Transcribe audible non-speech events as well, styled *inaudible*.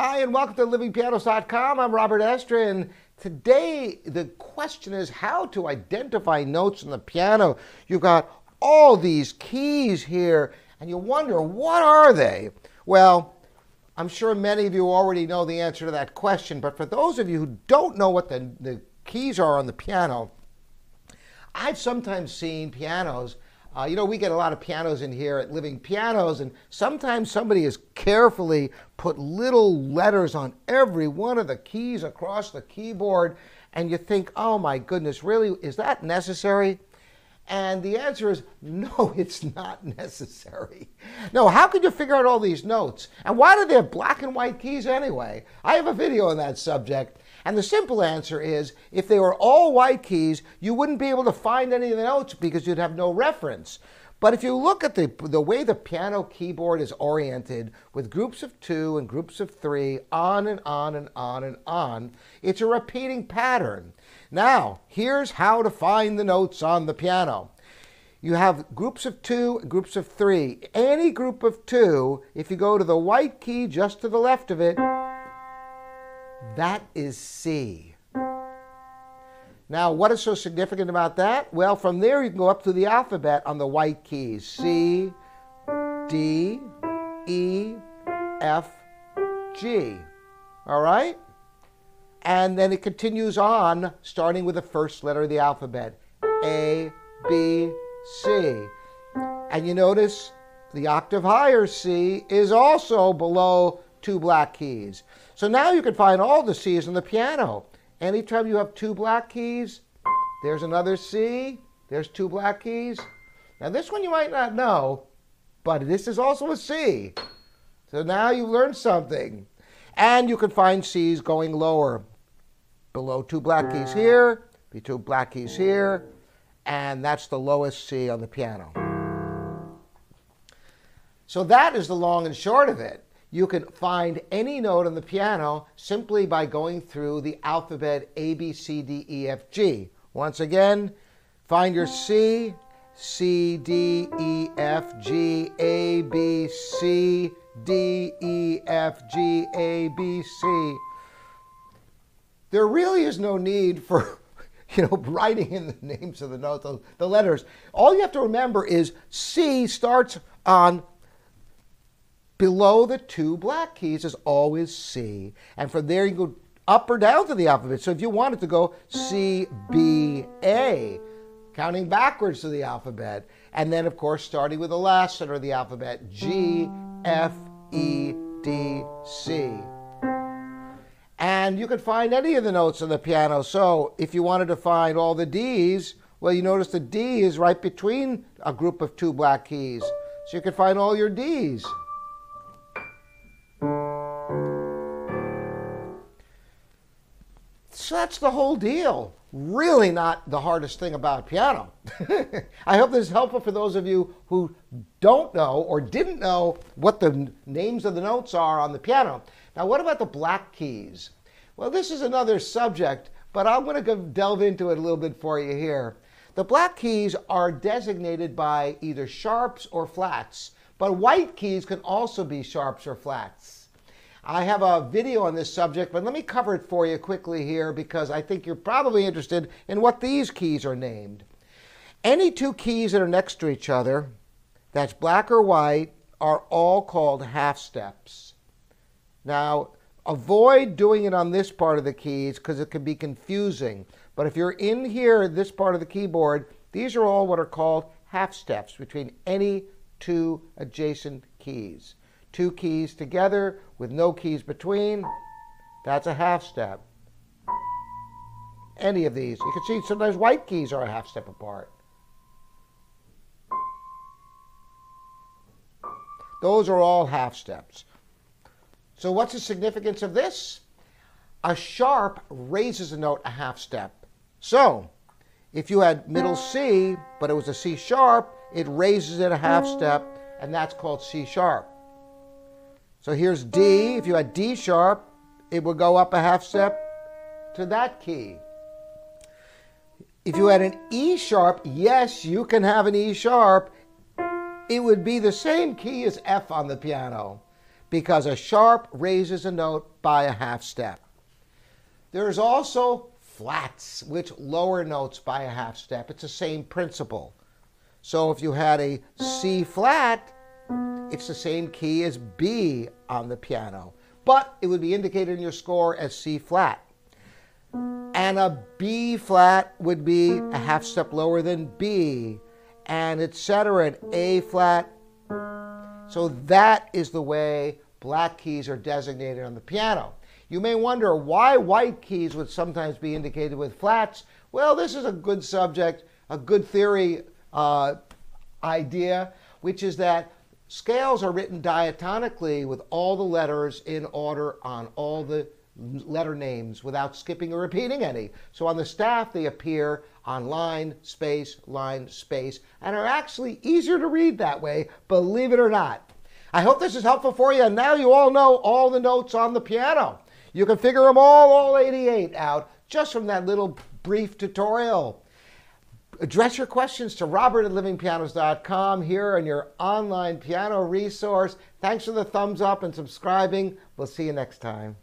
Hi, and welcome to livingpianos.com. I'm Robert Estrin, and today the question is how to identify notes on the piano. You've got all these keys here, and you wonder, what are they? Well, I'm sure many of you already know the answer to that question, but for those of you who don't know what the, the keys are on the piano, I've sometimes seen pianos uh, you know, we get a lot of pianos in here at Living Pianos, and sometimes somebody has carefully put little letters on every one of the keys across the keyboard, and you think, oh my goodness, really, is that necessary? And the answer is *laughs* no, it's not necessary. No, how could you figure out all these notes? And why do they have black and white keys anyway? I have a video on that subject. And the simple answer is if they were all white keys, you wouldn't be able to find any of the notes because you'd have no reference. But if you look at the, the way the piano keyboard is oriented with groups of two and groups of three, on and on and on and on, it's a repeating pattern. Now, here's how to find the notes on the piano. You have groups of two, groups of three. Any group of two, if you go to the white key just to the left of it, that is C. Now, what is so significant about that? Well, from there you can go up through the alphabet on the white keys C, D, E, F, G. All right? And then it continues on, starting with the first letter of the alphabet A, B, C. And you notice the octave higher C is also below two black keys. So now you can find all the C's on the piano. Anytime you have two black keys, there's another C, there's two black keys. Now this one you might not know, but this is also a C. So now you've learned something. And you can find C's going lower. Below two black keys here, be two black keys here, and that's the lowest C on the piano. So that is the long and short of it you can find any note on the piano simply by going through the alphabet A, B, C, D, E, F, G. Once again, find your C, C, D, E, F, G, A, B, C, D, E, F, G, A, B, C. There really is no need for *laughs* you know, writing in the names of the notes, the letters. All you have to remember is C starts on Below the two black keys is always C. And from there you go up or down to the alphabet. So if you wanted to go C, B, A, counting backwards to the alphabet. And then, of course, starting with the last letter of the alphabet G, F, E, D, C. And you can find any of the notes on the piano. So if you wanted to find all the D's, well, you notice the D is right between a group of two black keys. So you can find all your D's. So that's the whole deal. Really not the hardest thing about piano. *laughs* I hope this is helpful for those of you who don't know or didn't know what the names of the notes are on the piano. Now, what about the black keys? Well, this is another subject, but I'm going to delve into it a little bit for you here. The black keys are designated by either sharps or flats, but white keys can also be sharps or flats. I have a video on this subject, but let me cover it for you quickly here because I think you're probably interested in what these keys are named. Any two keys that are next to each other, that's black or white, are all called half steps. Now, avoid doing it on this part of the keys because it can be confusing. But if you're in here, this part of the keyboard, these are all what are called half steps between any two adjacent keys two keys together with no keys between, that's a half step. Any of these. You can see sometimes white keys are a half step apart. Those are all half steps. So what's the significance of this? A sharp raises a note a half step. So if you had middle C, but it was a C sharp, it raises it a half step, and that's called C sharp. So here's D. If you had D sharp, it would go up a half step to that key. If you had an E sharp, yes, you can have an E sharp. It would be the same key as F on the piano. because a sharp raises a note by a half step. There's also flats, which lower notes by a half step. It's the same principle. So if you had a C flat, it's the same key as B on the piano, but it would be indicated in your score as C flat. And a B flat would be a half step lower than B, and etc. An A flat. So that is the way black keys are designated on the piano. You may wonder why white keys would sometimes be indicated with flats. Well, this is a good subject, a good theory uh, idea, which is that scales are written diatonically with all the letters in order on all the letter names without skipping or repeating any. So on the staff, they appear on line, space, line, space, and are actually easier to read that way, believe it or not. I hope this is helpful for you, and now you all know all the notes on the piano. You can figure them all, all 88 out, just from that little brief tutorial. Address your questions to robert at livingpianos.com here on your online piano resource. Thanks for the thumbs up and subscribing. We'll see you next time.